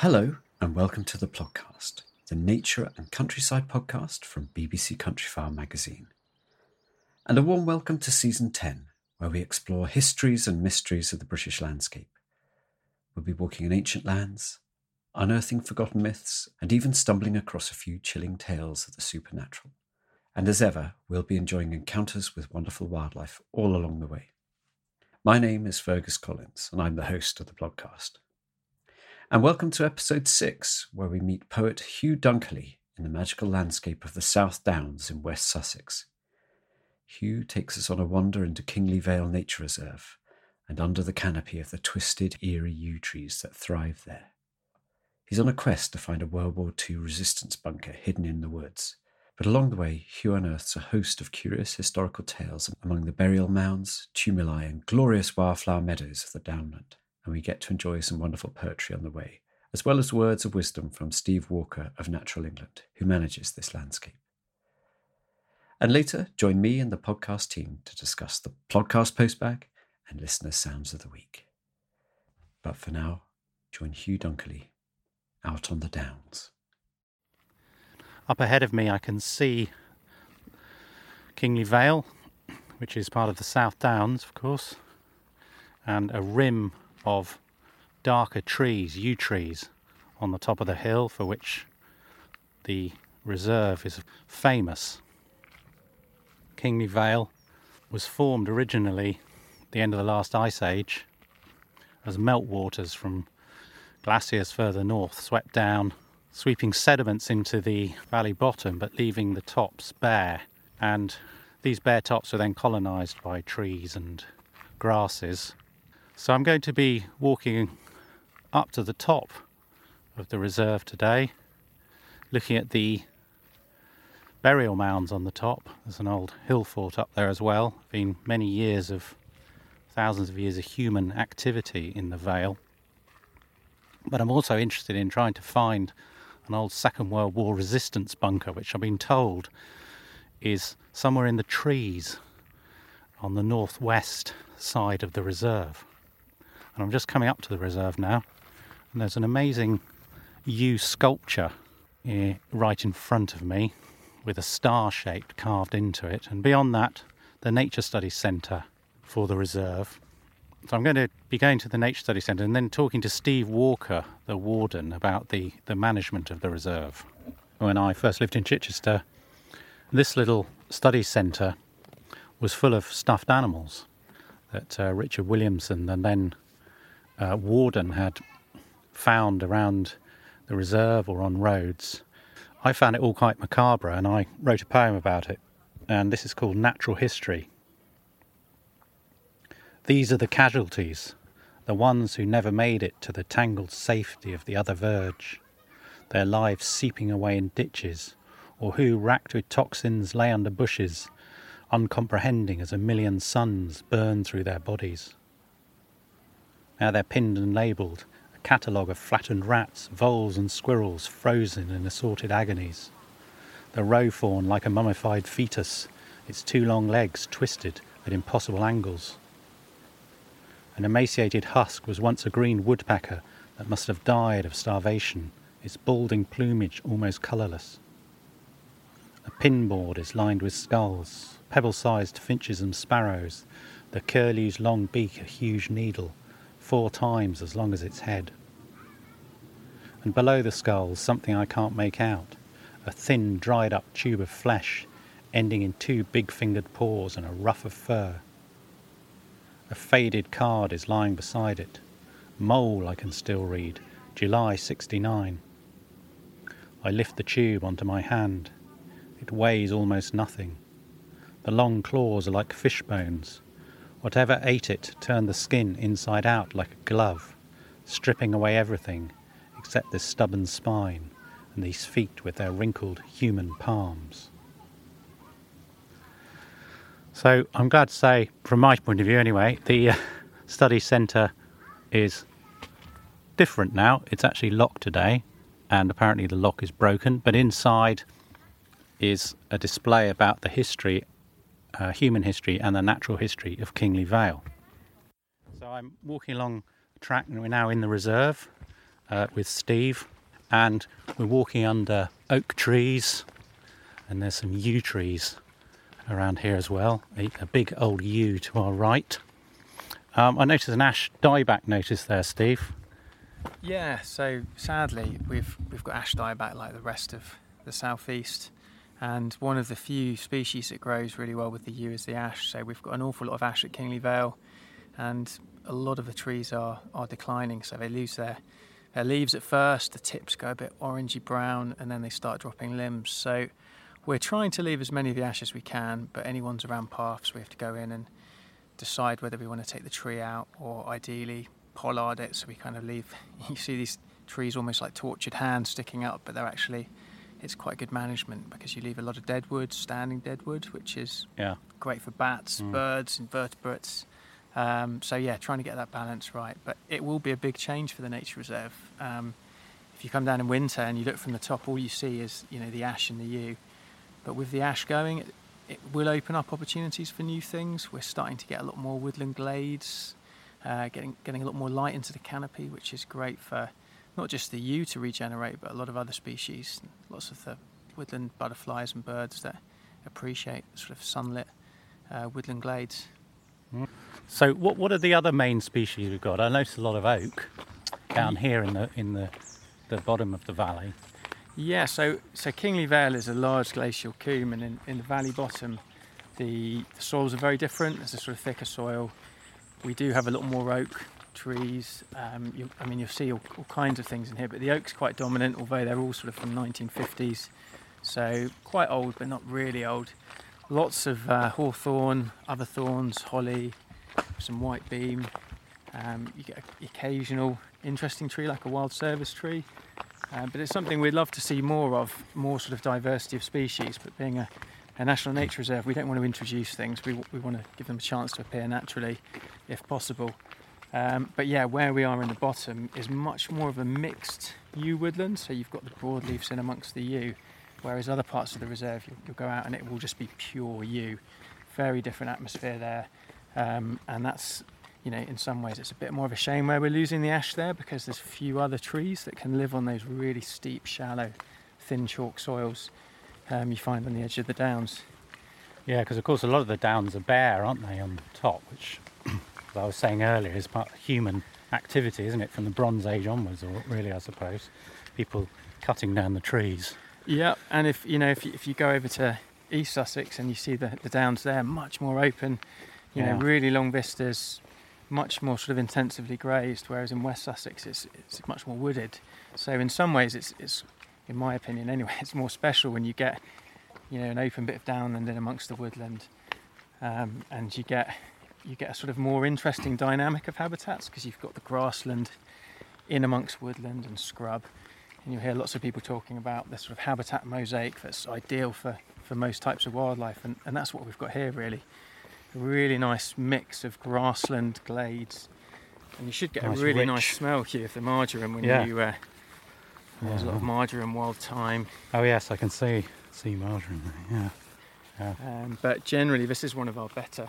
Hello and welcome to the podcast, the nature and countryside podcast from BBC Countryfile magazine. And a warm welcome to season 10, where we explore histories and mysteries of the British landscape. We'll be walking in ancient lands, unearthing forgotten myths, and even stumbling across a few chilling tales of the supernatural. And as ever, we'll be enjoying encounters with wonderful wildlife all along the way. My name is Fergus Collins, and I'm the host of the podcast. And welcome to episode six, where we meet poet Hugh Dunkerley in the magical landscape of the South Downs in West Sussex. Hugh takes us on a wander into Kingley Vale Nature Reserve and under the canopy of the twisted, eerie yew trees that thrive there. He's on a quest to find a World War II resistance bunker hidden in the woods. But along the way, Hugh unearths a host of curious historical tales among the burial mounds, tumuli, and glorious wildflower meadows of the downland and we get to enjoy some wonderful poetry on the way, as well as words of wisdom from Steve Walker of Natural England, who manages this landscape. And later, join me and the podcast team to discuss the podcast postbag and listener sounds of the week. But for now, join Hugh Dunkerley out on the downs. Up ahead of me, I can see Kingley Vale, which is part of the South Downs, of course, and a rim of darker trees, yew trees, on the top of the hill for which the reserve is famous. Kingley Vale was formed originally at the end of the last ice age as meltwaters from glaciers further north swept down, sweeping sediments into the valley bottom but leaving the tops bare. And these bare tops were then colonised by trees and grasses so I'm going to be walking up to the top of the reserve today, looking at the burial mounds on the top. There's an old hill fort up there as well. Been many years of thousands of years of human activity in the Vale. But I'm also interested in trying to find an old Second World War resistance bunker, which I've been told is somewhere in the trees on the northwest side of the reserve. And I'm just coming up to the reserve now, and there's an amazing yew sculpture here, right in front of me with a star shaped carved into it. And beyond that, the Nature Studies Centre for the reserve. So I'm going to be going to the Nature Study Centre and then talking to Steve Walker, the warden, about the, the management of the reserve. When I first lived in Chichester, this little study centre was full of stuffed animals that uh, Richard Williamson, and then uh, warden had found around the reserve or on roads. I found it all quite macabre and I wrote a poem about it. And this is called Natural History. These are the casualties, the ones who never made it to the tangled safety of the other verge, their lives seeping away in ditches, or who, racked with toxins, lay under bushes, uncomprehending as a million suns burn through their bodies. Now they're pinned and labelled, a catalogue of flattened rats, voles, and squirrels frozen in assorted agonies. The roe fawn like a mummified fetus, its two long legs twisted at impossible angles. An emaciated husk was once a green woodpecker that must have died of starvation, its balding plumage almost colourless. A pinboard is lined with skulls, pebble sized finches and sparrows, the curlew's long beak a huge needle, four times as long as its head. and below the skulls something I can't make out a thin, dried up tube of flesh ending in two big fingered paws and a ruff of fur. A faded card is lying beside it. Mole, I can still read. July 69. I lift the tube onto my hand. It weighs almost nothing. The long claws are like fish bones. Whatever ate it turned the skin inside out like a glove, stripping away everything except this stubborn spine and these feet with their wrinkled human palms. So I'm glad to say, from my point of view anyway, the uh, study centre is different now. It's actually locked today, and apparently the lock is broken. But inside is a display about the history, uh, human history, and the natural history of Kingley Vale. So I'm walking along the track, and we're now in the reserve uh, with Steve, and we're walking under oak trees, and there's some yew trees around here as well. A, a big old yew to our right. Um, I noticed an ash dieback notice there, Steve. Yeah, so sadly we've we've got ash dieback like the rest of the southeast, and one of the few species that grows really well with the yew is the ash. So we've got an awful lot of ash at Kingley Vale, and a lot of the trees are are declining, so they lose their their leaves at first. The tips go a bit orangey brown, and then they start dropping limbs. So we're trying to leave as many of the ash as we can, but any ones around paths, we have to go in and decide whether we want to take the tree out or ideally pollard it. So we kind of leave, you see these trees almost like tortured hands sticking up, but they're actually, it's quite good management because you leave a lot of deadwood, standing deadwood, which is Yeah. great for bats, Mm. birds, invertebrates. Um, so yeah, trying to get that balance right. But it will be a big change for the nature reserve. Um, if you come down in winter and you look from the top, all you see is you know the ash and the yew. But with the ash going, it, it will open up opportunities for new things. We're starting to get a lot more woodland glades, uh, getting getting a lot more light into the canopy, which is great for not just the yew to regenerate, but a lot of other species. Lots of the woodland butterflies and birds that appreciate sort of sunlit uh, woodland glades. So what what are the other main species we've got? I noticed a lot of oak down here in the in the the bottom of the valley. Yeah, so so Kingley Vale is a large glacial coombe, and in, in the valley bottom, the, the soils are very different. There's a sort of thicker soil. We do have a lot more oak trees. Um, you, I mean, you'll see all, all kinds of things in here, but the oak's quite dominant, although they're all sort of from 1950s, so quite old, but not really old. Lots of uh, hawthorn, other thorns, holly, some white beam. Um, you get occasional interesting tree like a wild service tree. Uh, but it's something we'd love to see more of, more sort of diversity of species. But being a, a national nature reserve, we don't want to introduce things. We, we want to give them a chance to appear naturally, if possible. Um, but yeah, where we are in the bottom is much more of a mixed yew woodland. So you've got the broadleafs in amongst the yew, whereas other parts of the reserve you'll, you'll go out and it will just be pure yew. Very different atmosphere there, um, and that's you know, in some ways it's a bit more of a shame where we're losing the ash there because there's few other trees that can live on those really steep, shallow, thin chalk soils um, you find on the edge of the downs. Yeah, because of course a lot of the downs are bare, aren't they, on the top, which, as I was saying earlier, is part of human activity, isn't it, from the Bronze Age onwards, or really, I suppose, people cutting down the trees. Yeah, and if you know if you, if you go over to East Sussex and you see the, the downs there, much more open, you know, really long vistas, much more sort of intensively grazed. Whereas in West Sussex, it's it's much more wooded. So in some ways, it's it's in my opinion anyway, it's more special when you get you know an open bit of downland in amongst the woodland, um, and you get you get a sort of more interesting dynamic of habitats because you've got the grassland in amongst woodland and scrub and you'll hear lots of people talking about this sort of habitat mosaic that's ideal for, for most types of wildlife, and, and that's what we've got here really. A really nice mix of grassland glades, and you should get Nice, a really rich. nice smell here of the marjoram when Yeah. you. Uh, there's a lot of Yeah. marjoram, wild thyme, Oh yes, I can see see marjoram there. Yeah. um, but generally this is one of our better.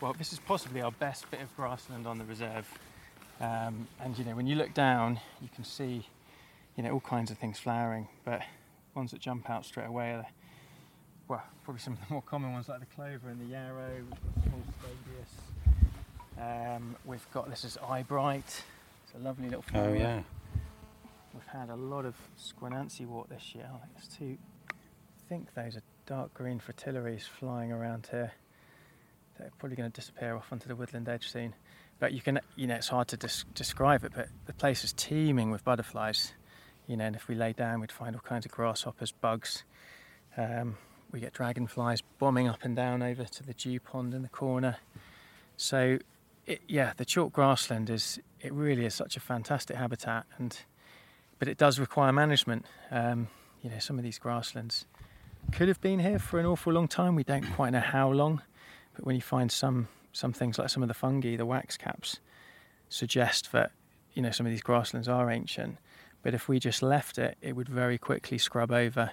Well, this is possibly our best bit of grassland on the reserve, um, and you know when you look down, you can see you know all kinds of things flowering, but ones that jump out straight away are, well, probably some of the more common ones like the clover and the yarrow. We've got. Um, we've got this is eyebright. It's a lovely little flower. Oh yeah. we've had a lot of Squinancy wort this year. Oh, there's two. I think those are dark green fritillaries flying around here. They're probably going to disappear off onto the woodland edge soon. But you can, you know, it's hard to des- describe it, but the place is teeming with butterflies. You know, and if we lay down, we'd find all kinds of grasshoppers, bugs. Um, we get dragonflies bombing up and down over to the dew pond in the corner. So, it, yeah, the chalk grassland is it really is such a fantastic habitat, and but it does require management. Um, you know, some of these grasslands could have been here for an awful long time. We don't quite know how long, but when you find some some things like some of the fungi, the wax caps, suggest that you know some of these grasslands are ancient. But if we just left it, it would very quickly scrub over,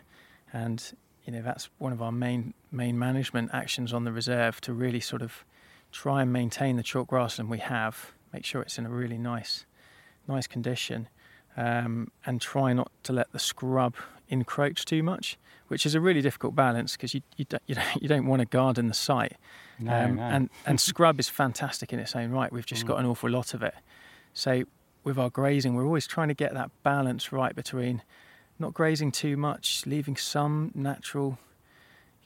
and you know that's one of our main main management actions on the reserve to really sort of try and maintain the chalk grassland we have, make sure it's in a really nice nice condition, um, and try not to let the scrub encroach too much, which is a really difficult balance because you you don't, you don't, you don't want to garden the site. No, Um, no. And and scrub is fantastic in its own right. We've just Mm. got an awful lot of it. So with our grazing, we're always trying to get that balance right between not grazing too much, leaving some natural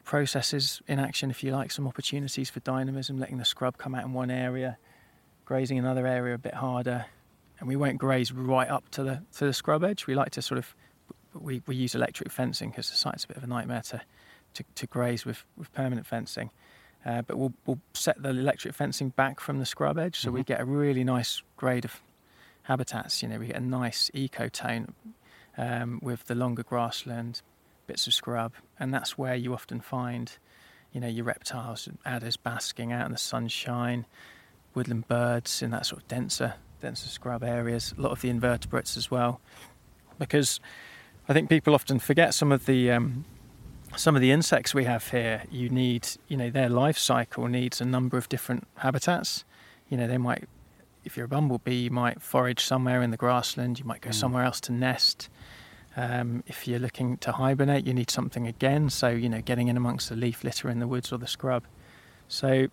processes in action, if you like, some opportunities for dynamism, letting the scrub come out in one area, grazing another area a bit harder, and we won't graze right up to the to the scrub edge. We like to sort of we, we use electric fencing because the site's a bit of a nightmare to to, to graze with, with permanent fencing. Uh, but we'll, we'll set the electric fencing back from the scrub edge so we Mhm. get a really nice grade of habitats. You know, we get a nice ecotone um, with the longer grassland, bits of scrub, and that's where you often find, you know, your reptiles, adders basking out in the sunshine, woodland birds in that sort of denser, denser scrub areas. A lot of the invertebrates as well, because I think people often forget some of the um, some of the insects we have here. You need, you know, their life cycle needs a number of different habitats. You know, they might, if you're a bumblebee, you might forage somewhere in the grassland. You might go Mm. somewhere else to nest. Um, if you're looking to hibernate, you need something again. So, you know, getting in amongst the leaf litter in the woods or the scrub. So,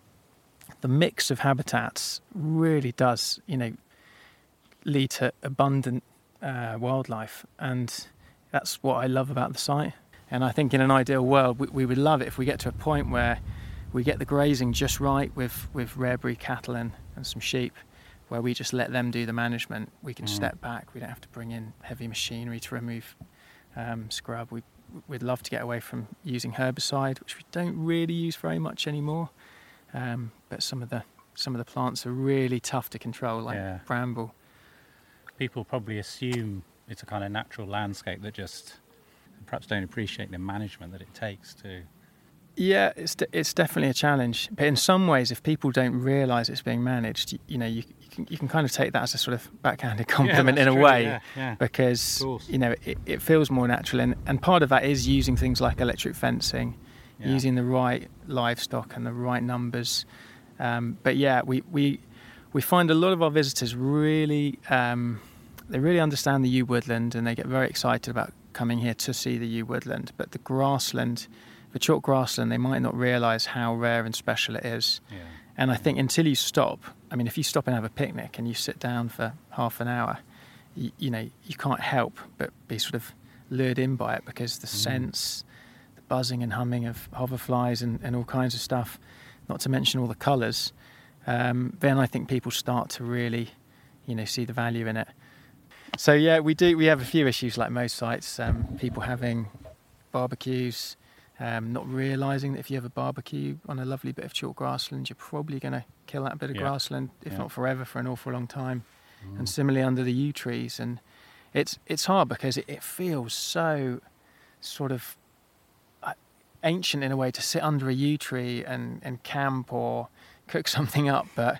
the mix of habitats really does, you know, lead to abundant uh, wildlife, and that's what I love about the site. And I think in an ideal world, we, we would love it if we get to a point where we get the grazing just right with, with rare breed cattle and, and some sheep, where we just let them do the management. We can Mm. step back. We don't have to bring in heavy machinery to remove um, scrub. We, we'd love to get away from using herbicide, which we don't really use very much anymore. Um, but some of the some of the plants are really tough to control, like Yeah. bramble. People probably assume it's a kind of natural landscape that just perhaps don't appreciate the management that it takes to. Yeah, it's de- it's definitely a challenge. But in some ways, if people don't realise it's being managed, you, you know, you, you can you can kind of take that as a sort of backhanded compliment Yeah, in a true, way, Yeah, yeah. because you know it, it feels more natural, and, and part of that is using things like electric fencing, using the right livestock and the right numbers. Um, but yeah, we, we we find a lot of our visitors really um, they really understand the yew woodland and they get very excited about coming here to see the yew woodland. But the grassland, the chalk grassland, they might not realise how rare and special it is. yeah. And I think until you stop, I mean, if you stop and have a picnic and you sit down for half an hour, you, you know, you can't help but be sort of lured in by it because the Mm. scents, the buzzing and humming of hoverflies and, and all kinds of stuff, not to mention all the colours, um, then I think people start to really, you know, see the value in it. So yeah, we do. We have a few issues like most sites. Um, people having barbecues, um, not realising that if you have a barbecue on a lovely bit of chalk grassland, you're probably going to kill that bit of Yeah. grassland, if Yeah. not forever, for an awful long time. Mm. And similarly under the yew trees, and it's it's hard because it, it feels so sort of uh, ancient in a way to sit under a yew tree and, and camp or cook something up, but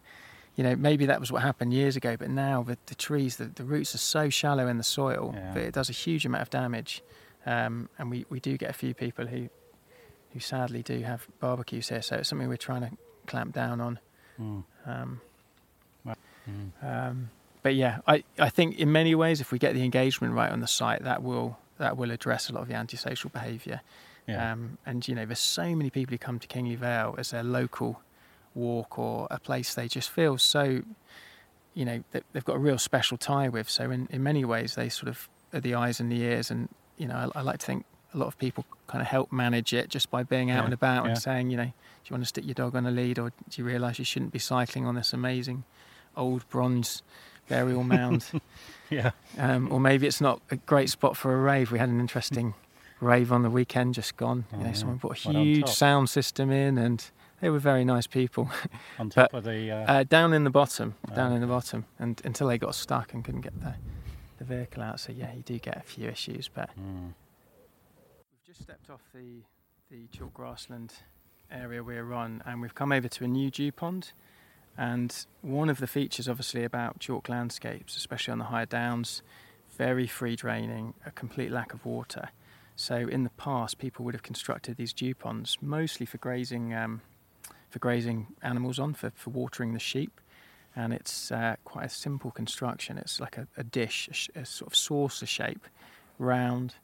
you know maybe that was what happened years ago. But now the, the trees, the, the roots are so shallow in the soil Yeah. that it does a huge amount of damage. Um, and we, we do get a few people who who sadly do have barbecues here, so it's something we're trying to clamp down on. Mm. Um, Mm. um, but yeah, I, I think in many ways, if we get the engagement right on the site, that will that will address a lot of the antisocial behaviour. Yeah. Um, and you know, there's so many people who come to Kingley Vale as their local walk or a place they just feel so, you know, that they've got a real special tie with. So in, in many ways, they sort of are the eyes and the ears, and you know, I, I like to think a lot of people kind of help manage it just by being out Yeah, and about yeah. and saying, you know, do you want to stick your dog on a lead, or do you realise you shouldn't be cycling on this amazing old bronze burial mound? Yeah. um, or maybe it's not a great spot for a rave. We had an interesting rave on the weekend just gone. Oh, you know, yeah. someone put a huge sound system in, and they were very nice people. On top But, of the. Uh, Uh, down in the bottom, Oh, down in the bottom, and until they got stuck and couldn't get the the vehicle out. So yeah, you do get a few issues, but mm, we've just stepped off the the chalk grassland area we're on, and we've come over to a new dew pond. And one of the features, obviously, about chalk landscapes, especially on the higher downs, very free draining, a complete lack of water. So in the past, people would have constructed these dew ponds mostly for grazing, um, for grazing animals on, for, for watering the sheep. And it's uh, quite a simple construction. It's like a, a dish, a, sh- a sort of saucer shape, round,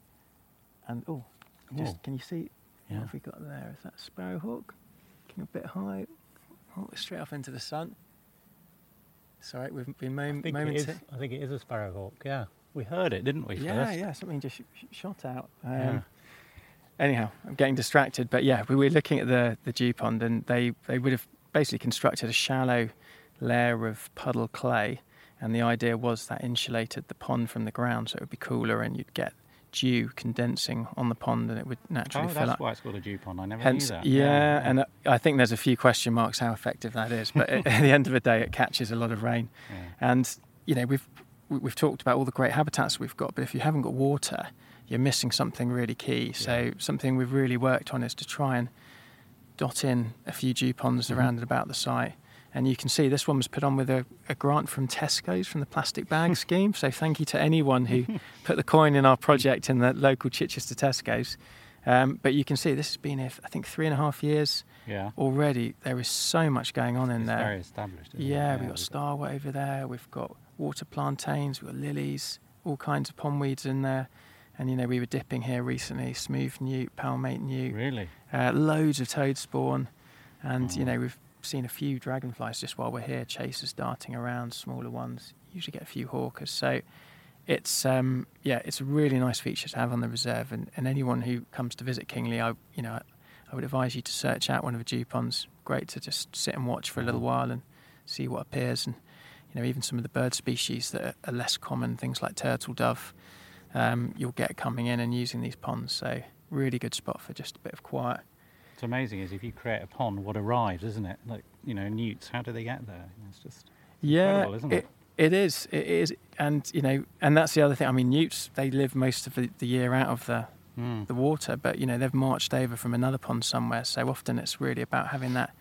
and oh, just can you see? Yeah. What have we got there? Is that sparrowhawk? Looking a bit high. Oh, straight off into the sun. Sorry. We've been I mom- it moments. is, I think it is a sparrowhawk, yeah. We heard it, didn't we? Yeah, first? yeah. Something just sh- sh- shot out. Um, Yeah. Anyhow, I'm getting distracted. But yeah, we were looking at the the dew pond, and they they would have basically constructed a shallow layer of puddle clay, and the idea was that insulated the pond from the ground, so it would be cooler, and you'd get dew condensing on the pond, and it would naturally Oh, fill up. that's why it's called a dew pond. I never Hence, knew that. yeah, and uh, I think there's a few question marks how effective that is. But at the end of the day, it catches a lot of rain, yeah. and you know we've we- we've talked about all the great habitats we've got, but if you haven't got water, you're missing something really key. So something we've really worked on is to try and dot in a few dew ponds Mhm. around and about the site. And you can see this one was put on with a, a grant from Tesco's from the plastic bag scheme. So thank you to anyone who put the coin in our project in the local Chichester Tesco's. Um, but you can see this has been here, I think, three and a half years Yeah. already. There is so much going on in It's there. very established. isn't it? Yeah, we've got starwort over there. We've got water plantains. We've got lilies, all kinds of pondweeds in there. And you know, we were dipping here recently. Smooth newt, palmate newt, Really? uh, loads of toad spawn, and you Oh. know, we've seen a few dragonflies just while we're here. Chasers darting around, smaller ones. Usually get a few hawkers. So it's um, yeah, it's a really nice feature to have on the reserve. And, and anyone who comes to visit Kingley, I you know, I would advise you to search out one of the dew ponds. Great to just sit and watch for a little while and see what appears. And you know, even some of the bird species that are, are less common, things like turtle dove, um, you'll get coming in and using these ponds. So really good spot for just a bit of quiet. It's amazing is if you create a pond, what arrives, isn't it? Like, you know, newts, how do they get there? It's just. Yeah, incredible, isn't it? It is. It is, and you know, and that's the other thing. I mean, newts they live most of the, the year out of the Mm. the water, but you know they've marched over from another pond somewhere. So often it's really about having that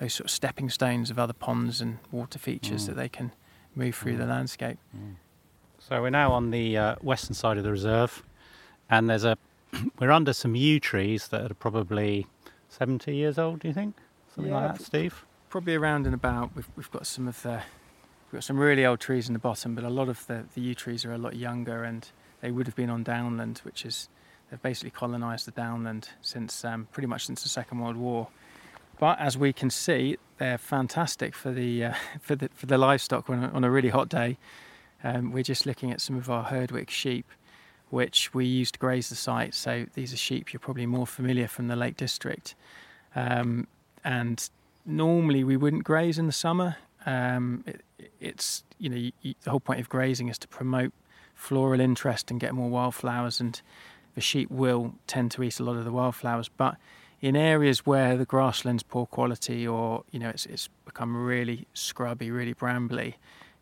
those sort of stepping stones of other ponds and water features Mm. that they can move through the Mm. So we're now on the uh, western side of the reserve, and there's a. we're under some yew trees that are probably 70 years old. Do you think something Yeah, like that, Steve? Probably around and about. We've we've got some of the we've got some really old trees in the bottom, but a lot of the the yew trees are a lot younger, and they would have been on downland, which is they've basically colonised the downland since um, pretty much since the Second World War. But as we can see, they're fantastic for the uh, for the for the livestock on a, on a really hot day. Um, we're just looking at some of our Herdwick sheep, which we use to graze the site. So these are sheep you're probably more familiar from the Lake District, um, and normally we wouldn't graze in the summer. Um, it, it's you know you, you, the whole point of grazing is to promote floral interest and get more wildflowers, and the sheep will tend to eat a lot of the wildflowers. But in areas where the grassland's poor quality, or you know it's it's become really scrubby, really brambly,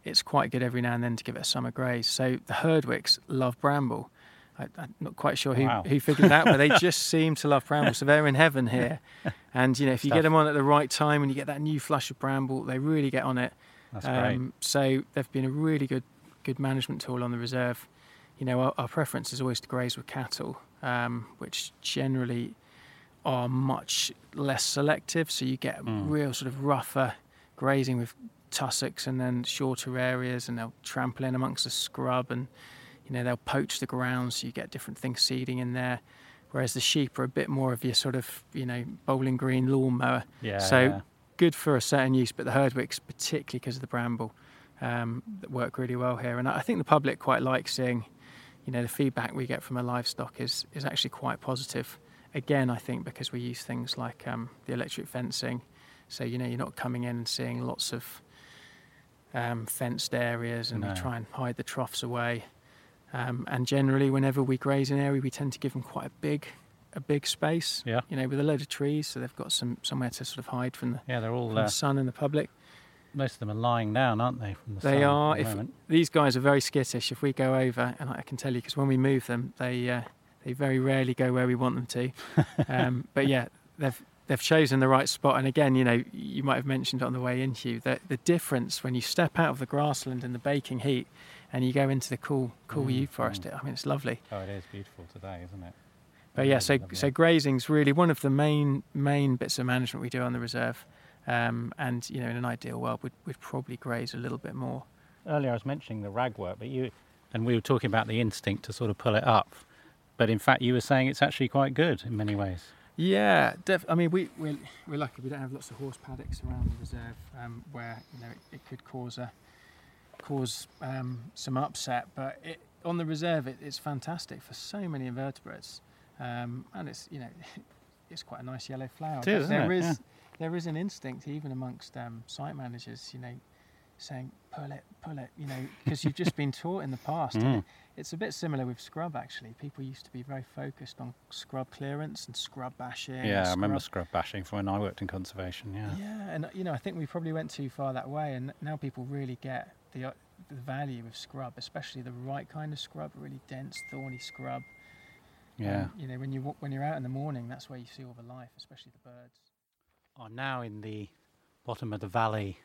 it's quite good every now and then to give it a summer graze. So the Herdwicks love bramble. I, I'm not quite sure who, Wow. who figured that out, but they just seem to love bramble. So they're in heaven here. And you know, if you get them on at the right time and you get that new flush of bramble, they really get on it. That's great. Um, so they've been a really good good management tool on the reserve. You know, our, our preference is always to graze with cattle, um, which generally are much less selective. So you get Mm. real sort of rougher grazing with tussocks and then shorter areas, and they'll trample in amongst the scrub, and you know they'll poach the ground, so you get different things seeding in there. Whereas the sheep are a bit more of your sort of you know bowling green lawnmower yeah. so- good for a certain use, but the Herdwicks, particularly because of the bramble, um, that work really well here. And I think the public quite like seeing, you know, the feedback we get from our livestock is is actually quite positive. Again, I think because we use things like um, the electric fencing, so you know you're not coming in and seeing lots of um, fenced areas, and No. we try and hide the troughs away. Um, and generally, whenever we graze an area, we tend to give them quite a big, a big space. Yeah. You know, with a load of trees, so they've got some somewhere to sort of hide from the, Yeah, they're all uh, the sun and the public. most of them are lying down, aren't they? From the They sun are. At the If moment. these guys are very skittish, if we go over, and I can tell you because when we move them, they uh, they very rarely go where we want them to. um, but yeah, they've they've chosen the right spot. And again, you know, you might have mentioned on the way in, Hugh, that the difference when you step out of the grassland in the baking heat and you go into the cool cool Mm, yew forest. I mean, it's lovely. Oh, it is beautiful today, isn't it? But yeah, so so grazing's really one of the main main bits of management we do on the reserve. Um, and you know, in an ideal world, we'd, we'd probably graze a little bit more. earlier I was mentioning the ragwort, but you and we were talking about the instinct to sort of pull it up. But in fact, you were saying it's actually quite good in many ways. Yeah, def- I mean, we, we're, we're lucky. We don't have lots of horse paddocks around the reserve um, where you know it, it could cause a cause um, some upset. But it, on the reserve, it, it's fantastic for so many invertebrates, um, and it's you know it's quite a nice yellow flower. It is, there, it? Is, yeah. there is an instinct even amongst um, site managers, you know, saying pull it, pull it, you know, because you've just been taught in the past. and Mm. It- it's a bit similar with scrub actually. People used to be very focused on scrub clearance and scrub bashing. and Yeah, I remember scrub- scrub bashing from when I worked in conservation. Yeah. yeah, and you know, I think we probably went too far that way, and now people really get the uh, the value of scrub, especially the right kind of scrub, really dense, thorny scrub. Yeah. Um, you know, when you wa- when you're out in the morning, that's where you see all the life, especially the birds. I'm now in the bottom of the valley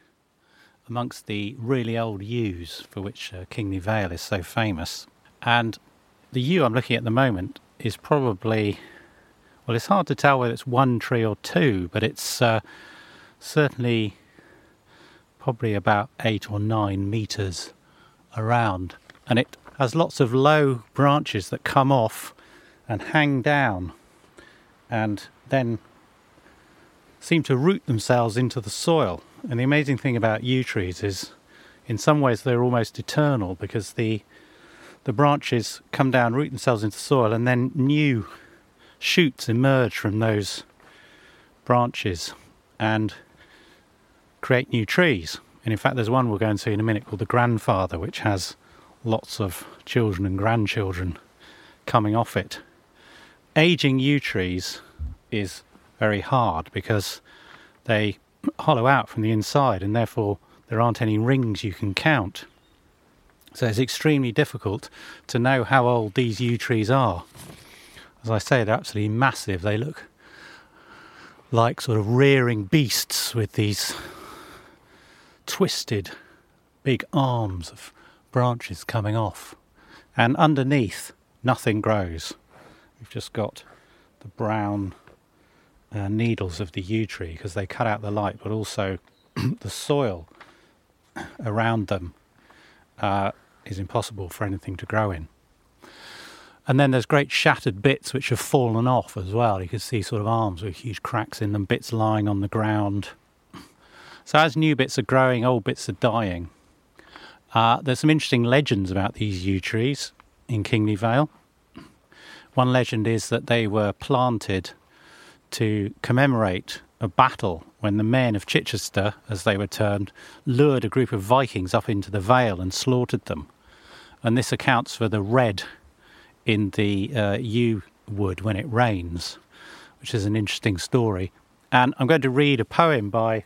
amongst the really old yews for which uh, Kingley Vale is so famous. And the yew I'm looking at at the moment is probably, well, it's hard to tell whether it's one tree or two, but it's uh, certainly probably about eight or nine metres around. And it has lots of low branches that come off and hang down and then seem to root themselves into the soil. And the amazing thing about yew trees is, in some ways, they're almost eternal because the the branches come down, root themselves into soil, and then new shoots emerge from those branches and create new trees. And in fact, there's one we'll go and see in a minute called the grandfather, which has lots of children and grandchildren coming off it. Aging yew trees is very hard because they hollow out from the inside and therefore there aren't any rings you can count. So it's extremely difficult to know how old these yew trees are. As I say, they're absolutely massive. They look like sort of rearing beasts with these twisted big arms of branches coming off. And underneath, nothing grows. We've just got the brown uh, needles of the yew tree because they cut out the light, but also the soil around them uh, is impossible for anything to grow in. And then there's great shattered bits which have fallen off as well. You can see sort of arms with huge cracks in them, bits lying on the ground. So as new bits are growing, old bits are dying. Uh, there's some interesting legends about these yew trees in Kingley Vale. One legend is that they were planted to commemorate a battle when the men of Chichester, as they were termed, lured a group of Vikings up into the vale and slaughtered them. And this accounts for the red in the uh, yew wood when it rains, which is an interesting story. And I'm going to read a poem by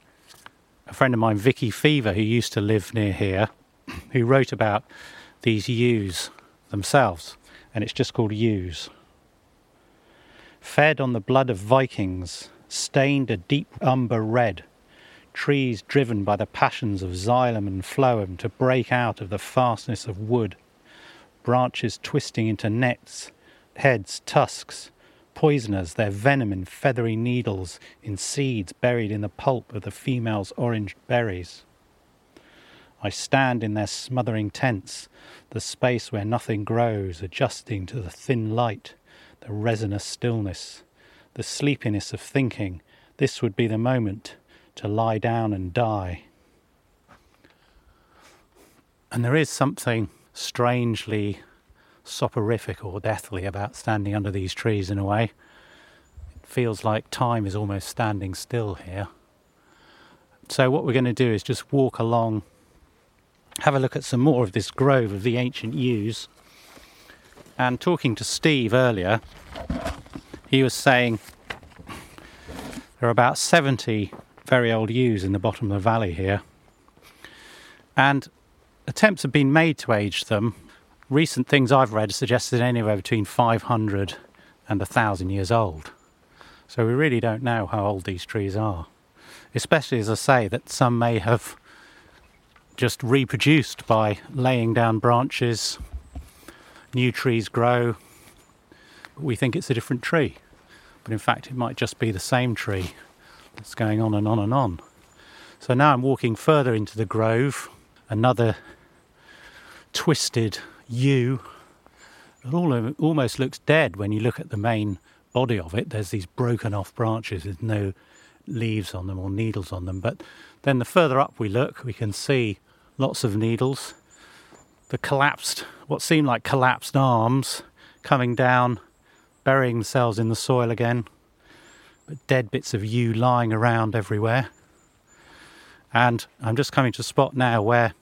a friend of mine, Vicki Feaver, who used to live near here, who wrote about these yews themselves. And it's just called Yews. Fed on the blood of Vikings, stained a deep umber red, trees driven by the passions of xylem and phloem to break out of the fastness of wood, branches twisting into nets, heads, tusks, poisoners, their venom in feathery needles, in seeds buried in the pulp of the female's orange berries. I stand in their smothering tents, the space where nothing grows, adjusting to the thin light, the resinous stillness, the sleepiness of thinking. This would be the moment to lie down and die. And there is something strangely soporific or deathly about standing under these trees in a way. It feels like time is almost standing still here. So, what we're going to do is just walk along, have a look at some more of this grove of the ancient yews. And talking to Steve earlier, he was saying there are about 70 very old yews in the bottom of the valley here. And attempts have been made to age them. Recent things I've read suggested anywhere between 500 and 1,000 years old. So we really don't know how old these trees are. Especially as I say, that some may have just reproduced by laying down branches, new trees grow. We think it's a different tree, but in fact, it might just be the same tree that's going on and on and on. So now I'm walking further into the grove, another twisted yew. It almost looks dead when you look at the main body of it. There's these broken off branches with no leaves on them or needles on them. But then the further up we look, we can see lots of needles. The collapsed, what seemed like collapsed arms coming down, burying themselves in the soil again. But dead bits of yew lying around everywhere. And I'm just coming to a spot now where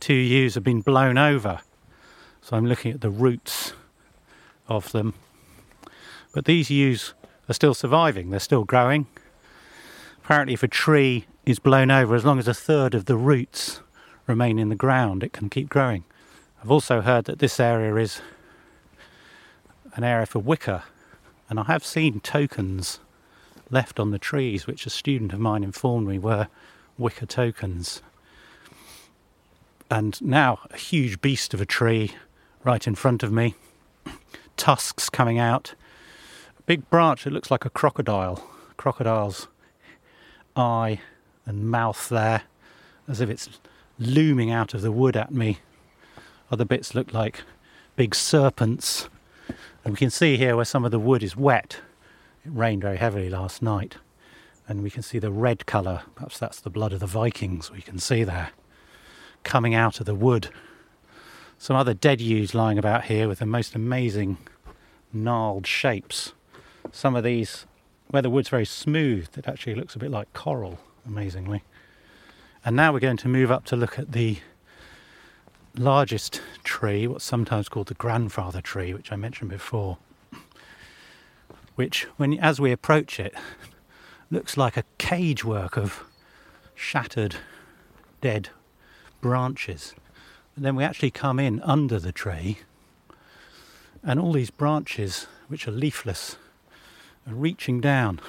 two yews have been blown over. So I'm looking at the roots of them. But these yews are still surviving, they're still growing. Apparently, if a tree is blown over, as long as a third of the roots remain in the ground, it can keep growing. I've also heard that this area is an area for Wicca, and I have seen tokens left on the trees, which a student of mine informed me were Wicca tokens. And now a huge beast of a tree right in front of me, tusks coming out, a big branch that looks like a crocodile, crocodile's eye and mouth there, as if it's looming out of the wood at me. Other bits look like big serpents. And we can see here where some of the wood is wet. It rained very heavily last night. And we can see the red colour. Perhaps that's the blood of the Vikings we can see there coming out of the wood. Some other dead yews lying about here with the most amazing gnarled shapes. Some of these, where the wood's very smooth, it actually looks a bit like coral, amazingly. And now we're going to move up to look at the largest tree, what's sometimes called the grandfather tree, which I mentioned before. Which, when as we approach it, looks like a cagework of shattered, dead branches. And then we actually come in under the tree, and all these branches, which are leafless, are reaching down,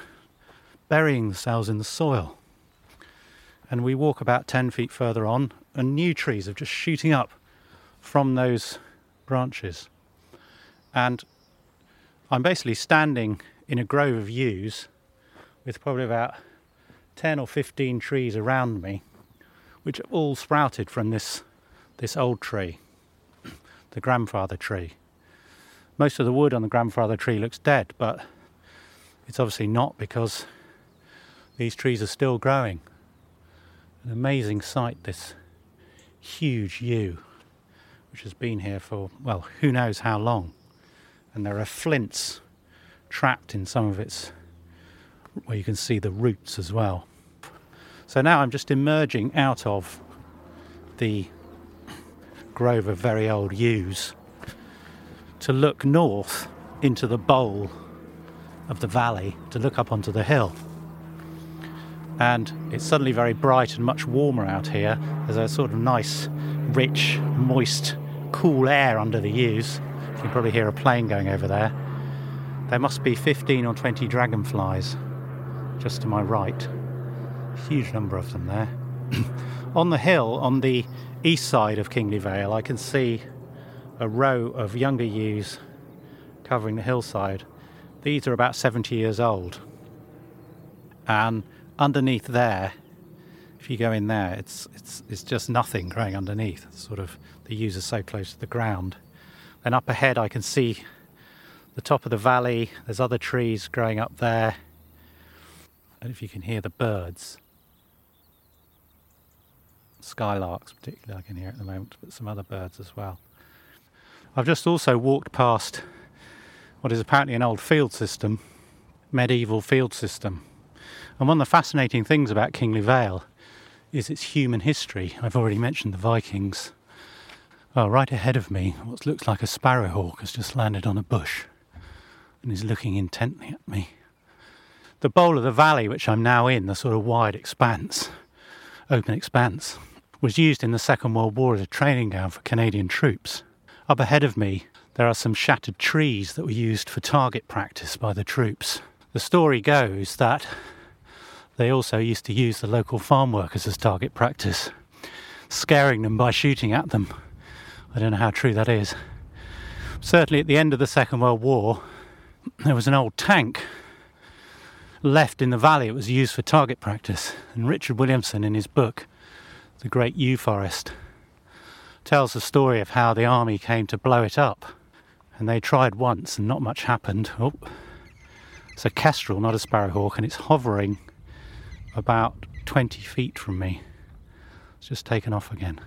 burying themselves in the soil. And we walk about 10 feet further on, and new trees are just shooting up from those branches. And I'm basically standing in a grove of yews with probably about 10 or 15 trees around me which all sprouted from this, this old tree, the grandfather tree. Most of the wood on the grandfather tree looks dead, but it's obviously not because these trees are still growing. An amazing sight, this huge yew, which has been here for, well, who knows how long. And there are flints trapped in some of its, where you can see the roots as well. So now I'm just emerging out of the grove of very old yews to look north into the bowl of the valley to look up onto the hill. And it's suddenly very bright and much warmer out here. There's a sort of nice, rich, moist, cool air under the yews. You can probably hear a plane going over there. There must be 15 or 20 dragonflies just to my right huge number of them there. on the hill, on the east side of Kingley Vale, I can see a row of younger yews covering the hillside. These are about 70 years old. And underneath there, if you go in there, it's, it's, it's just nothing growing underneath. It's sort of the yews are so close to the ground. Then up ahead, I can see the top of the valley. There's other trees growing up there. And if you can hear the birds, skylarks, particularly, I can hear at the moment, but some other birds as well. I've just also walked past what is apparently an old field system, medieval field system. And one of the fascinating things about Kingley Vale is its human history. I've already mentioned the Vikings. Well, right ahead of me, what looks like a sparrowhawk has just landed on a bush and is looking intently at me. The bowl of the valley, which I'm now in, the sort of wide expanse, open expanse, was used in the Second World War as a training ground for Canadian troops. Up ahead of me, there are some shattered trees that were used for target practice by the troops. The story goes that they also used to use the local farm workers as target practice, scaring them by shooting at them. I don't know how true that is. Certainly, at the end of the Second World War, there was an old tank left in the valley. It was used for target practice. And Richard Williamson, in his book, The Great Yew Forest, tells the story of how the army came to blow it up. And they tried once and not much happened. Oh, it's a kestrel, not a sparrowhawk, and it's hovering about 20 feet from me. It's just taken off again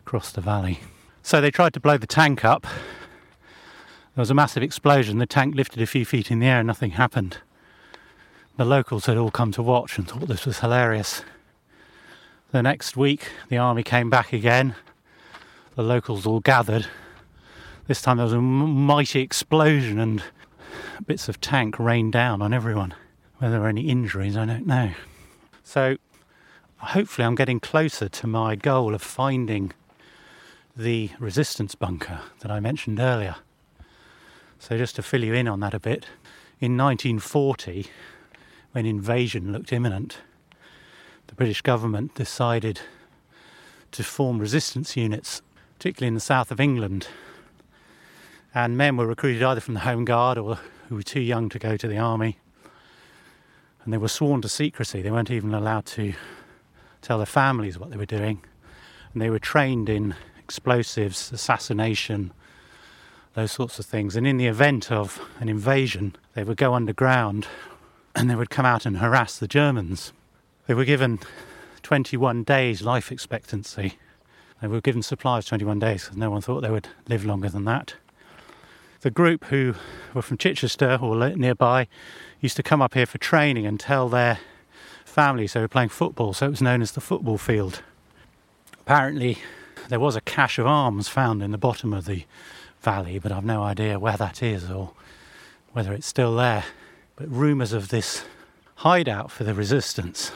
across the valley. So they tried to blow the tank up. There was a massive explosion. The tank lifted a few feet in the air and nothing happened. The locals had all come to watch and thought this was hilarious. The next week, the army came back again. The locals all gathered. This time there was a mighty explosion and bits of tank rained down on everyone. Whether there were any injuries, I don't know. So, hopefully, I'm getting closer to my goal of finding the resistance bunker that I mentioned earlier. So, just to fill you in on that a bit, in 1940, when invasion looked imminent, the British government decided to form resistance units, particularly in the south of England. And men were recruited either from the Home Guard or who were too young to go to the army. And they were sworn to secrecy. They weren't even allowed to tell their families what they were doing. And they were trained in explosives, assassination, those sorts of things. And in the event of an invasion, they would go underground and they would come out and harass the Germans. They were given 21 days life expectancy. They were given supplies 21 days because no one thought they would live longer than that. The group who were from Chichester or nearby used to come up here for training and tell their families they were playing football, so it was known as the football field. Apparently, there was a cache of arms found in the bottom of the valley, but I've no idea where that is or whether it's still there. But rumours of this hideout for the resistance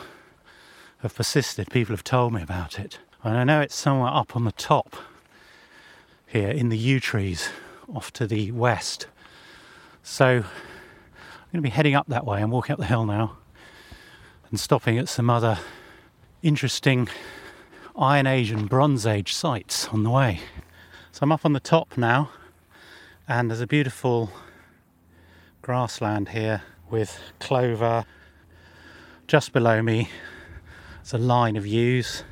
have persisted. People have told me about it. And I know it's somewhere up on the top here in the yew trees off to the west. So I'm going to be heading up that way. I'm walking up the hill now and stopping at some other interesting Iron Age and Bronze Age sites on the way. So I'm up on the top now, and there's a beautiful grassland here with clover. Just below me, there's a line of yews,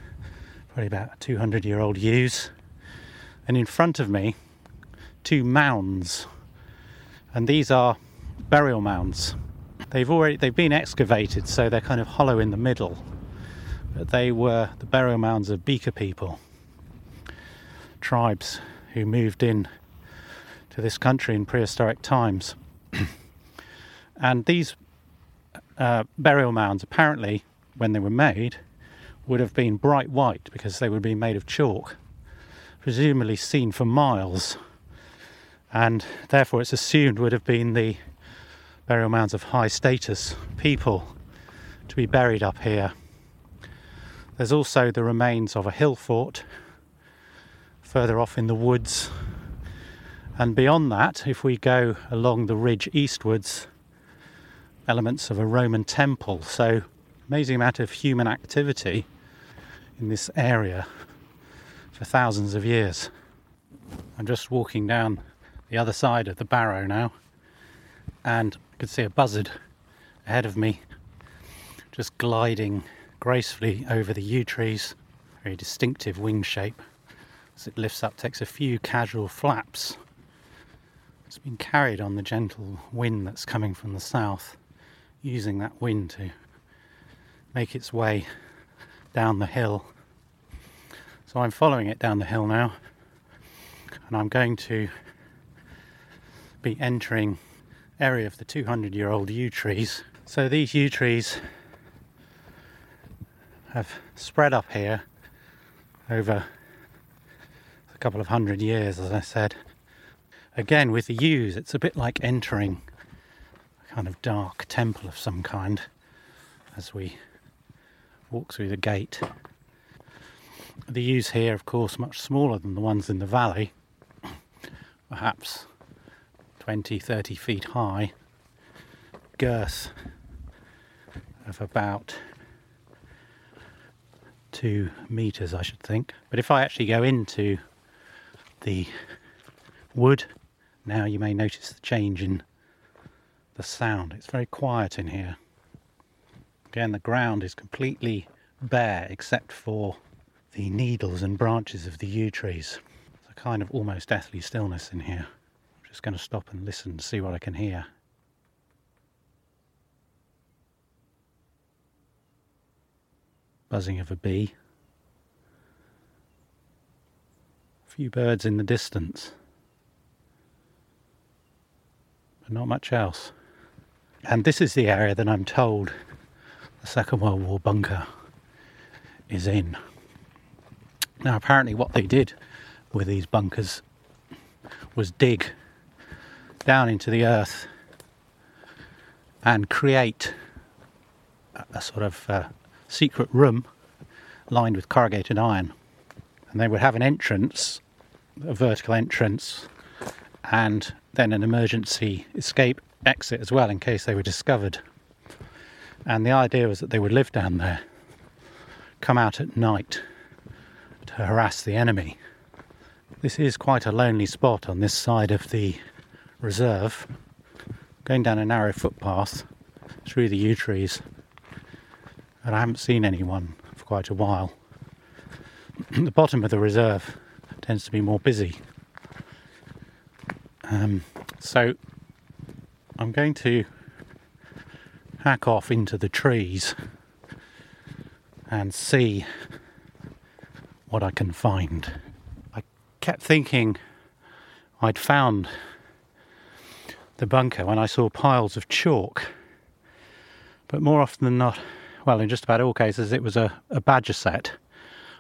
probably about 200 year old yews. And in front of me, two mounds. And these are burial mounds. They've already they've been excavated, so they're kind of hollow in the middle. But they were the burial mounds of Beaker people, tribes who moved in to this country in prehistoric times. And these uh, burial mounds, apparently, when they were made, would have been bright white because they would be made of chalk, presumably seen for miles, and therefore it's assumed would have been the burial mounds of high status people to be buried up here. There's also the remains of a hill fort further off in the woods, and beyond that, if we go along the ridge eastwards, elements of a Roman temple. So, amazing amount of human activity in this area for thousands of years. I'm just walking down the other side of the barrow now, and I can see a buzzard ahead of me, just gliding gracefully over the yew trees. Very distinctive wing shape as it lifts up, takes a few casual flaps. It's been carried on the gentle wind that's coming from the south using that wind to make its way down the hill. So I'm following it down the hill now, and I'm going to be entering area of the 200 year old yew trees. So these yew trees have spread up here over a couple of hundred years, as I said. Again, with the yews, it's a bit like entering a kind of dark temple of some kind as we walk through the gate. The yews here, of course, much smaller than the ones in the valley, perhaps 20 30 feet high, girth of about two meters, I should think. But if I actually go into the wood, now you may notice the change in the sound. It's very quiet in here. Again, the ground is completely bare except for the needles and branches of the yew trees. It's a kind of almost deathly stillness in here. I'm just going to stop and listen and see what I can hear. buzzing of a bee. A few birds in the distance, but not much else. And this is the area that I'm told the Second World War bunker is in. Now, apparently, what they did with these bunkers was dig down into the earth and create a, sort of uh, secret room lined with corrugated iron. And they would have an entrance, a vertical entrance, and then an emergency escape exit as well in case they were discovered. And the idea was that they would live down there, come out at night to harass the enemy. This is quite a lonely spot on this side of the reserve, going down a narrow footpath through the yew trees and I haven't seen anyone for quite a while. the bottom of the reserve tends to be more busy. Um, so I'm going to hack off into the trees and see what I can find. I kept thinking I'd found the bunker when I saw piles of chalk, but more often than not, well, in just about all cases, it was a, a badger sett.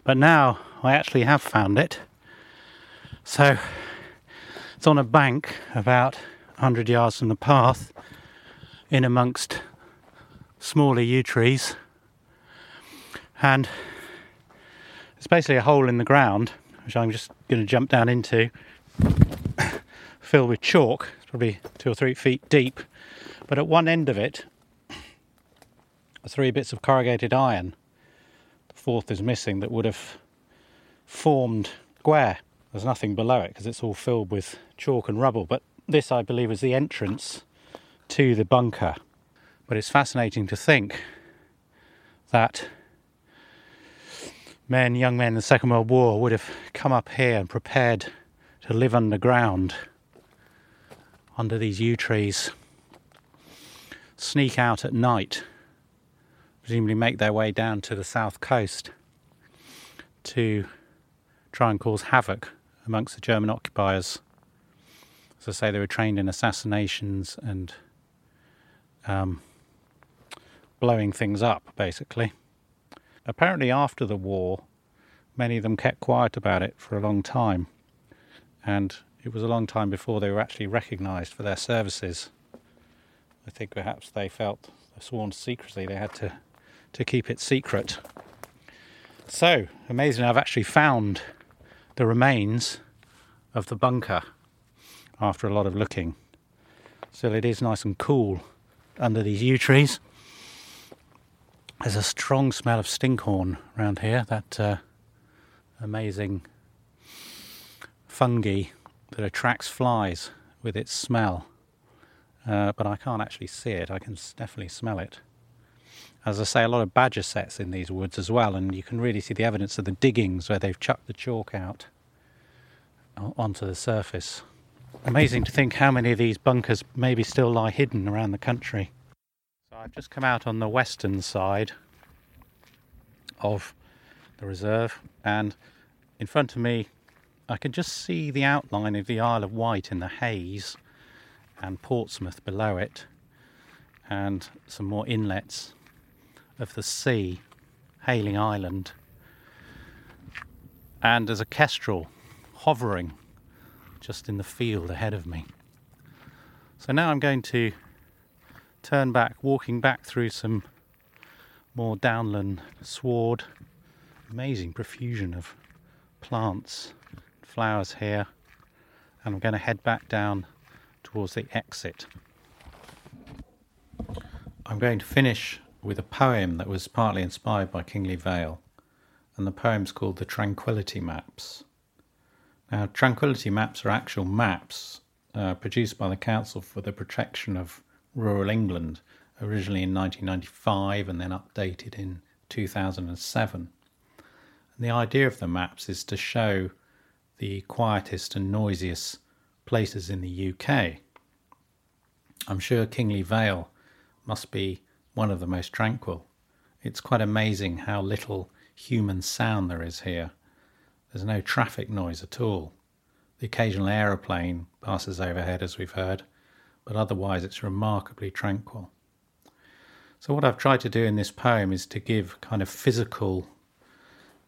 But now I actually have found it. So it's on a bank about 100 yards from the path, in amongst smaller yew trees. And it's basically a hole in the ground, which I'm just going to jump down into, filled with chalk. It's probably two or three feet deep. But at one end of it, are three bits of corrugated iron. The fourth is missing that would have formed square. There's nothing below it because it's all filled with chalk and rubble. But this, I believe, is the entrance to the bunker. But it's fascinating to think that men, young men in the Second World War, would have come up here and prepared to live underground under these yew trees, sneak out at night presumably make their way down to the south coast to try and cause havoc amongst the German occupiers. As I say, they were trained in assassinations and um, blowing things up, basically. Apparently, after the war, many of them kept quiet about it for a long time, and it was a long time before they were actually recognised for their services. I think perhaps they felt sworn secrecy they had to to keep it secret. So, amazing, I've actually found the remains of the bunker after a lot of looking. So it is nice and cool under these yew trees. There's a strong smell of stinkhorn around here, that uh, amazing fungi that attracts flies with its smell. Uh, but I can't actually see it, I can definitely smell it as I say, a lot of badger sets in these woods as well, and you can really see the evidence of the diggings where they've chucked the chalk out onto the surface. Amazing to think how many of these bunkers maybe still lie hidden around the country. I've just come out on the western side of the reserve, and in front of me I can just see the outline of the Isle of Wight in the haze and Portsmouth below it, and some more inlets of the sea, Hayling Island. And there's a kestrel hovering just in the field ahead of me. So now I'm going to turn back, walking back through some more downland sward. Amazing profusion of plants, flowers here. And I'm going to head back down towards the exit. I'm going to finish with a poem that was partly inspired by Kingley Vale, and the poem's called The Tranquility Maps. Now, tranquility maps are actual maps uh, produced by the Council for the Protection of Rural England, originally in 1995 and then updated in 2007. And the idea of the maps is to show the quietest and noisiest places in the UK. I'm sure Kingley Vale must be one of the most tranquil. It's quite amazing how little human sound there is here. There's no traffic noise at all. The occasional aeroplane passes overhead, as we've heard, but otherwise it's remarkably tranquil. So, what I've tried to do in this poem is to give kind of physical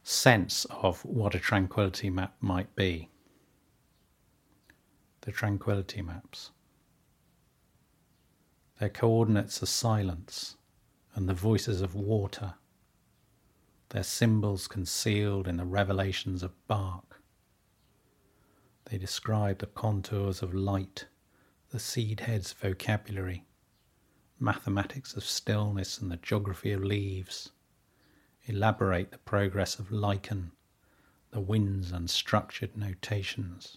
sense of what a tranquility map might be. The tranquility maps. Their coordinates are silence and the voices of water, their symbols concealed in the revelations of bark. They describe the contours of light, the seed head's vocabulary, mathematics of stillness and the geography of leaves, elaborate the progress of lichen, the wind's unstructured notations.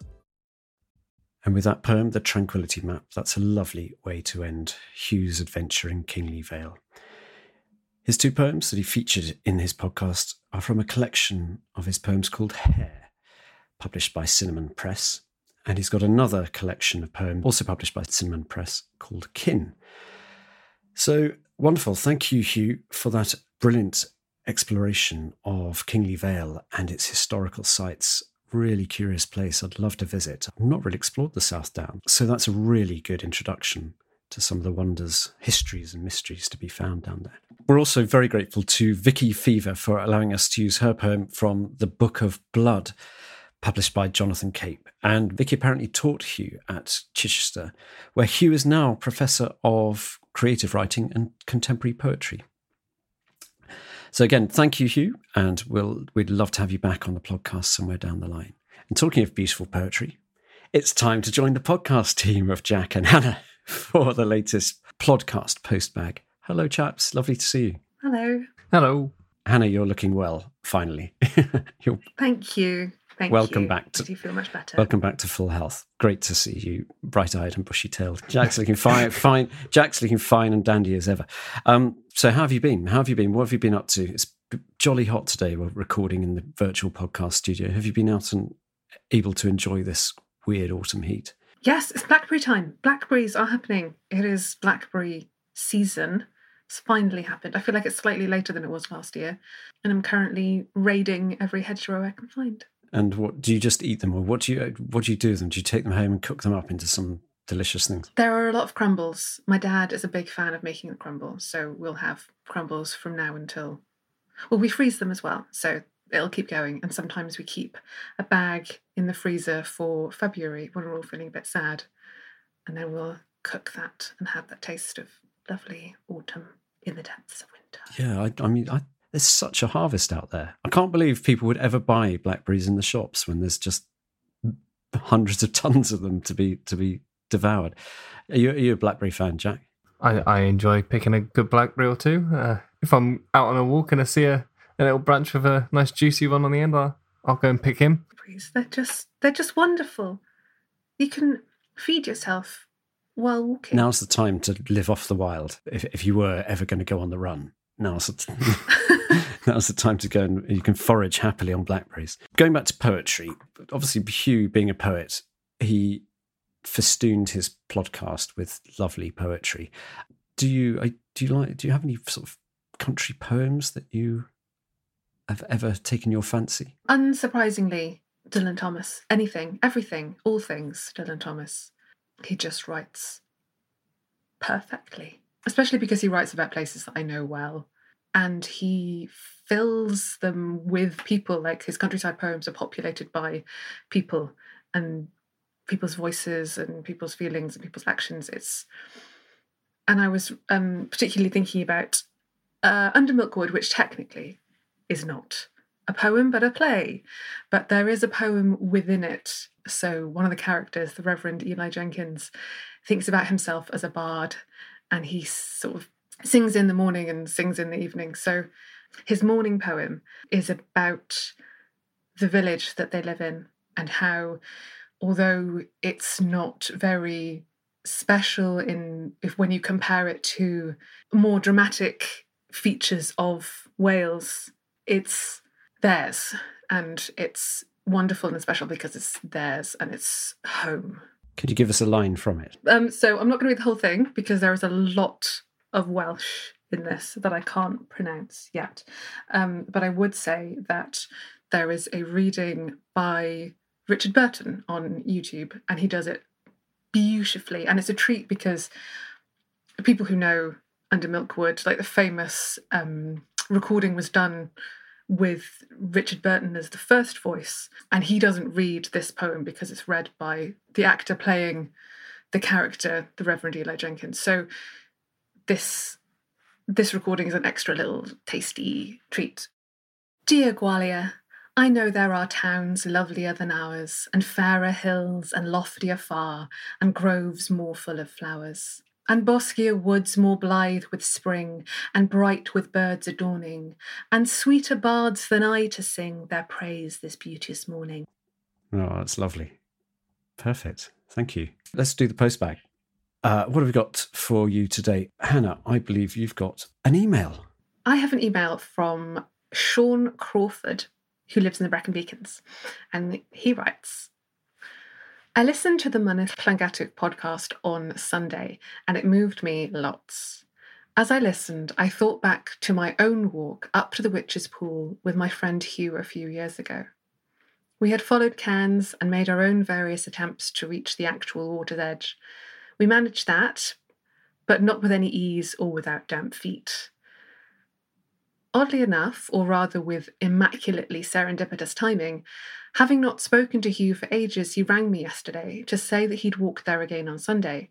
And with that poem, The Tranquility Map, that's a lovely way to end Hugh's adventure in Kingley Vale. His two poems that he featured in his podcast are from a collection of his poems called Hare, published by Cinnamon Press. And he's got another collection of poems, also published by Cinnamon Press, called Kin. So wonderful. Thank you, Hugh, for that brilliant exploration of Kingley Vale and its historical sites really curious place I'd love to visit. I've not really explored the South Downs, so that's a really good introduction to some of the wonders, histories, and mysteries to be found down there. We're also very grateful to Vicki Feaver for allowing us to use her poem from the Book of Blood, published by Jonathan Cape. And Vicky apparently taught Hugh at Chichester, where Hugh is now Professor of Creative Writing and Contemporary Poetry. So again, thank you, Hugh, and we'll we'd love to have you back on the podcast somewhere down the line. And talking of beautiful poetry, it's time to join the podcast team of Jack and Hannah for the latest podcast postbag. Hello, chaps. Lovely to see you. Hello. Hello. Hannah, you're looking well, finally. you're Thank you. Thank welcome you. back to I do feel much better. welcome back to full health. Great to see you, bright eyed and bushy tailed. Jack's looking fine, fine. Jack's looking fine and dandy as ever. Um, so, how have you been? How have you been? What have you been up to? It's jolly hot today. We're recording in the virtual podcast studio. Have you been out and able to enjoy this weird autumn heat? Yes, it's blackberry time. Blackberries are happening. It is blackberry season. It's finally happened. I feel like it's slightly later than it was last year. And I'm currently raiding every hedgerow I can find. And what do you just eat them, or what do you what do you do with them? Do you take them home and cook them up into some delicious things? There are a lot of crumbles. My dad is a big fan of making the crumbles, so we'll have crumbles from now until well, we freeze them as well, so it'll keep going. And sometimes we keep a bag in the freezer for February when we're all feeling a bit sad, and then we'll cook that and have that taste of lovely autumn in the depths of winter. Yeah, I, I mean, I, there's such a harvest out there. I can't believe people would ever buy blackberries in the shops when there's just hundreds of tons of them to be to be devoured. Are you, are you a blackberry fan, Jack? I, I enjoy picking a good blackberry or two. Uh, if I'm out on a walk and I see a, a little branch with a nice juicy one on the end, I'll, I'll go and pick him. blackberries. They're just they're just wonderful. You can feed yourself while walking. Now's the time to live off the wild. If, if you were ever going to go on the run, now's the, t- now's the time to go and you can forage happily on blackberries. Going back to poetry, obviously Hugh being a poet, he festooned his podcast with lovely poetry. Do you do you like do you have any sort of country poems that you have ever taken your fancy? Unsurprisingly, Dylan Thomas. Anything, everything, all things, Dylan Thomas. He just writes perfectly, especially because he writes about places that I know well. And he fills them with people, like his countryside poems are populated by people and people's voices and people's feelings and people's actions. It's and I was um, particularly thinking about uh, Under Milkwood, which technically is not a poem but a play, but there is a poem within it. So one of the characters, the Reverend Eli Jenkins, thinks about himself as a bard, and he sort of sings in the morning and sings in the evening. So his morning poem is about the village that they live in and how although it's not very special in if when you compare it to more dramatic features of Wales, it's theirs and it's wonderful and special because it's theirs and it's home. Could you give us a line from it? Um, so I'm not going to read the whole thing because there is a lot of Welsh in this that I can't pronounce yet. Um, but I would say that there is a reading by Richard Burton on YouTube, and he does it beautifully. And it's a treat because people who know Under Milkwood, like the famous um, recording was done with Richard Burton as the first voice, and he doesn't read this poem because it's read by the actor playing the character, the Reverend Eli Jenkins. So this this recording is an extra little tasty treat. Dear Gwalia, I know there are towns lovelier than ours, and fairer hills, and loftier far, and groves more full of flowers and boskier woods more blithe with spring, and bright with birds adorning, and sweeter bards than I to sing their praise this beauteous morning. Oh, that's lovely. Perfect. Thank you. Let's do the postbag. Uh, what have we got for you today? Hannah, I believe you've got an email. I have an email from Sean Crawford, who lives in the Brecon Beacons, and he writes I listened to the Mynydd Llangattock podcast on Sunday and it moved me lots. As I listened, I thought back to my own walk up to the Witch's Pool with my friend Hugh a few years ago. We had followed cairns and made our own various attempts to reach the actual water's edge. We managed that, but not with any ease or without damp feet. Oddly enough, or rather with immaculately serendipitous timing, having not spoken to Hugh for ages, he rang me yesterday to say that he'd walk there again on Sunday.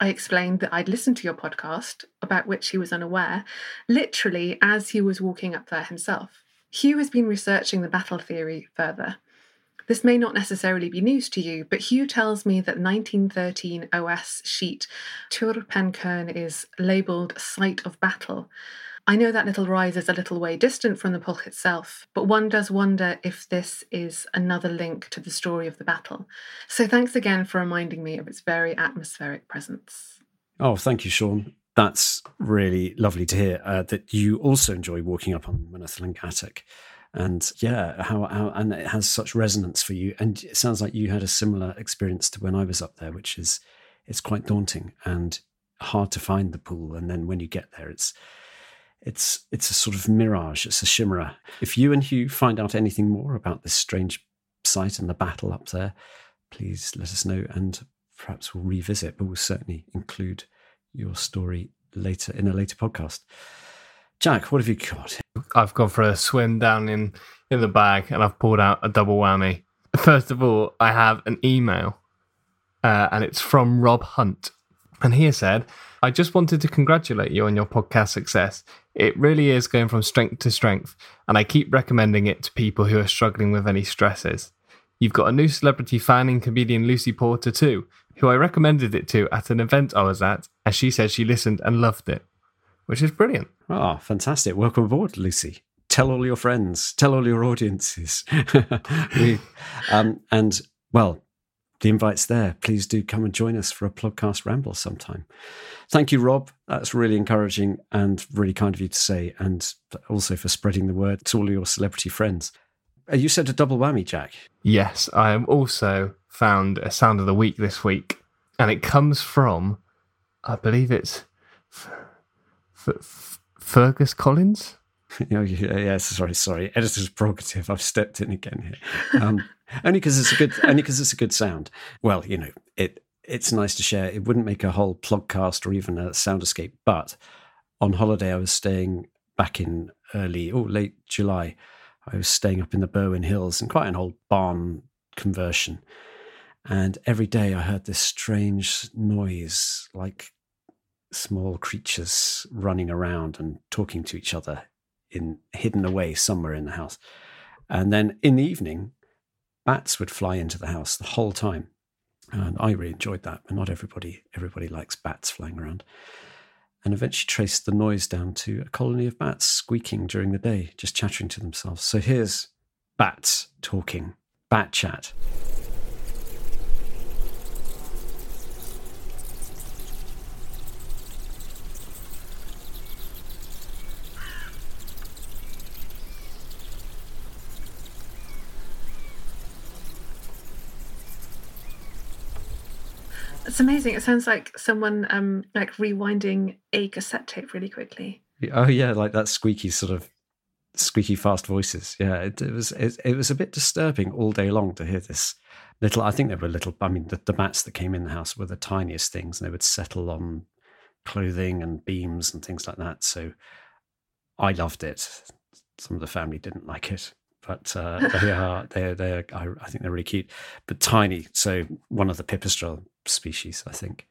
I explained that I'd listened to your podcast, about which he was unaware, literally as he was walking up there himself. Hugh has been researching the battle theory further. This may not necessarily be news to you, but Hugh tells me that 1913 OS sheet Twr Pen Cyrn is labelled Site of Battle, I know that little rise is a little way distant from the pulch itself, but one does wonder if this is another link to the story of the battle. So thanks again for reminding me of its very atmospheric presence. Oh, thank you, Sean. That's really lovely to hear uh, that you also enjoy walking up on Mynydd Llangattock. And yeah, how, how and it has such resonance for you. And it sounds like you had a similar experience to when I was up there, which is it's quite daunting and hard to find the pool. And then when you get there, it's it's it's a sort of mirage. It's a chimera. If you and Hugh find out anything more about this strange site and the battle up there, please let us know, and perhaps we'll revisit. But we'll certainly include your story later in a later podcast. Jack, what have you got? I've gone for a swim down in in the bag, and I've pulled out a double whammy. First of all, I have an email, uh, and it's from Rob Hunt, and he said, "I just wanted to congratulate you on your podcast success. It really is going from strength to strength, and I keep recommending it to people who are struggling with any stresses. You've got a new celebrity fan in comedian Lucy Porter too, who I recommended it to at an event I was at, and she said she listened and loved it, which is brilliant. Oh, fantastic. Welcome aboard, Lucy. tell all your friends, tell all your audiences. we, um, and well, the invite's there. Please do come and join us for a podcast ramble sometime. Thank you, Rob. That's really encouraging and really kind of you to say, and also for spreading the word to all your celebrity friends. Uh, you said a double whammy, Jack. Yes, I am also found a sound of the week this week, and it comes from, I believe it's F- F- Fergus Collins. oh, yeah, sorry, sorry. Editor's prerogative. I've stepped in again here. Um, only because it's a good, only because it's a good sound. Well, you know, it it's nice to share. It wouldn't make a whole podcast or even a sound escape. But on holiday, I was staying back in early, oh, late July. I was staying up in the Berwyn Hills in quite an old barn conversion. And every day I heard this strange noise, like small creatures running around and talking to each other in hidden away somewhere in the house. And then in the evening, bats would fly into the house the whole time. And I really enjoyed that, but not everybody everybody likes bats flying around. And eventually traced the noise down to a colony of bats squeaking during the day, just chattering to themselves. So here's bats talking, bat chat. It's amazing. It sounds like someone um like rewinding a cassette tape really quickly. Oh yeah, like that squeaky sort of squeaky fast voices. Yeah, it, it was it, it, was a bit disturbing all day long to hear this little. I think they were little. I mean, the, the bats that came in the house were the tiniest things, and they would settle on clothing and beams and things like that. So I loved it. Some of the family didn't like it, but uh, they are they they I, I, think they're really cute, but tiny. So one of the pipistrelle species, I think.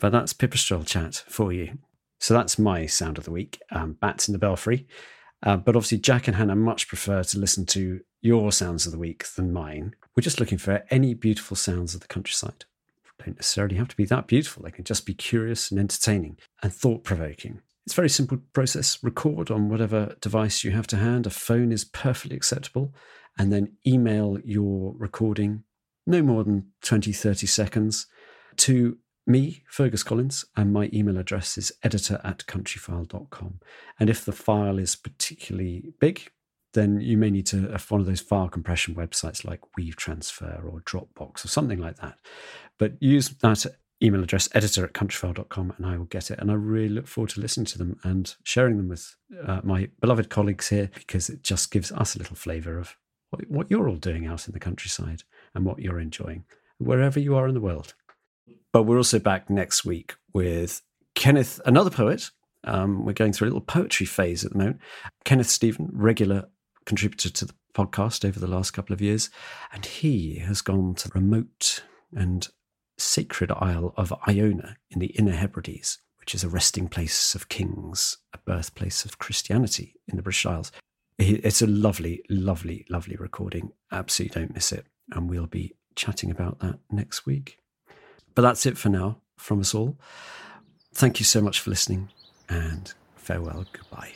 But that's pipistrelle chat for you. So that's my sound of the week. Um, bats in the belfry. Uh, but obviously, Jack and Hannah much prefer to listen to your sounds of the week than mine. We're just looking for any beautiful sounds of the countryside. Don't necessarily have to be that beautiful. They can just be curious and entertaining and thought provoking. It's a very simple process. Record on whatever device you have to hand. A phone is perfectly acceptable. And then email your recording, no more than 20, 30 seconds, to me, Fergus Collins, and my email address is editor at countryfile.com. And if the file is particularly big, then you may need to have one of those file compression websites like WeTransfer or Dropbox or something like that. But use that email address, editor at countryfile.com, and I will get it. And I really look forward to listening to them and sharing them with uh, my beloved colleagues here because it just gives us a little flavour of what you're all doing out in the countryside and what you're enjoying, wherever you are in the world. But we're also back next week with Kenneth, another poet. Um, we're going through a little poetry phase at the moment. Kenneth Steven, regular contributor to the podcast over the last couple of years, and he has gone to the remote and sacred isle of Iona in the Inner Hebrides, which is a resting place of kings, a birthplace of Christianity in the British Isles. It's a lovely, lovely, lovely recording. Absolutely don't miss it. And we'll be chatting about that next week. But that's it for now from us all. Thank you so much for listening and farewell. Goodbye.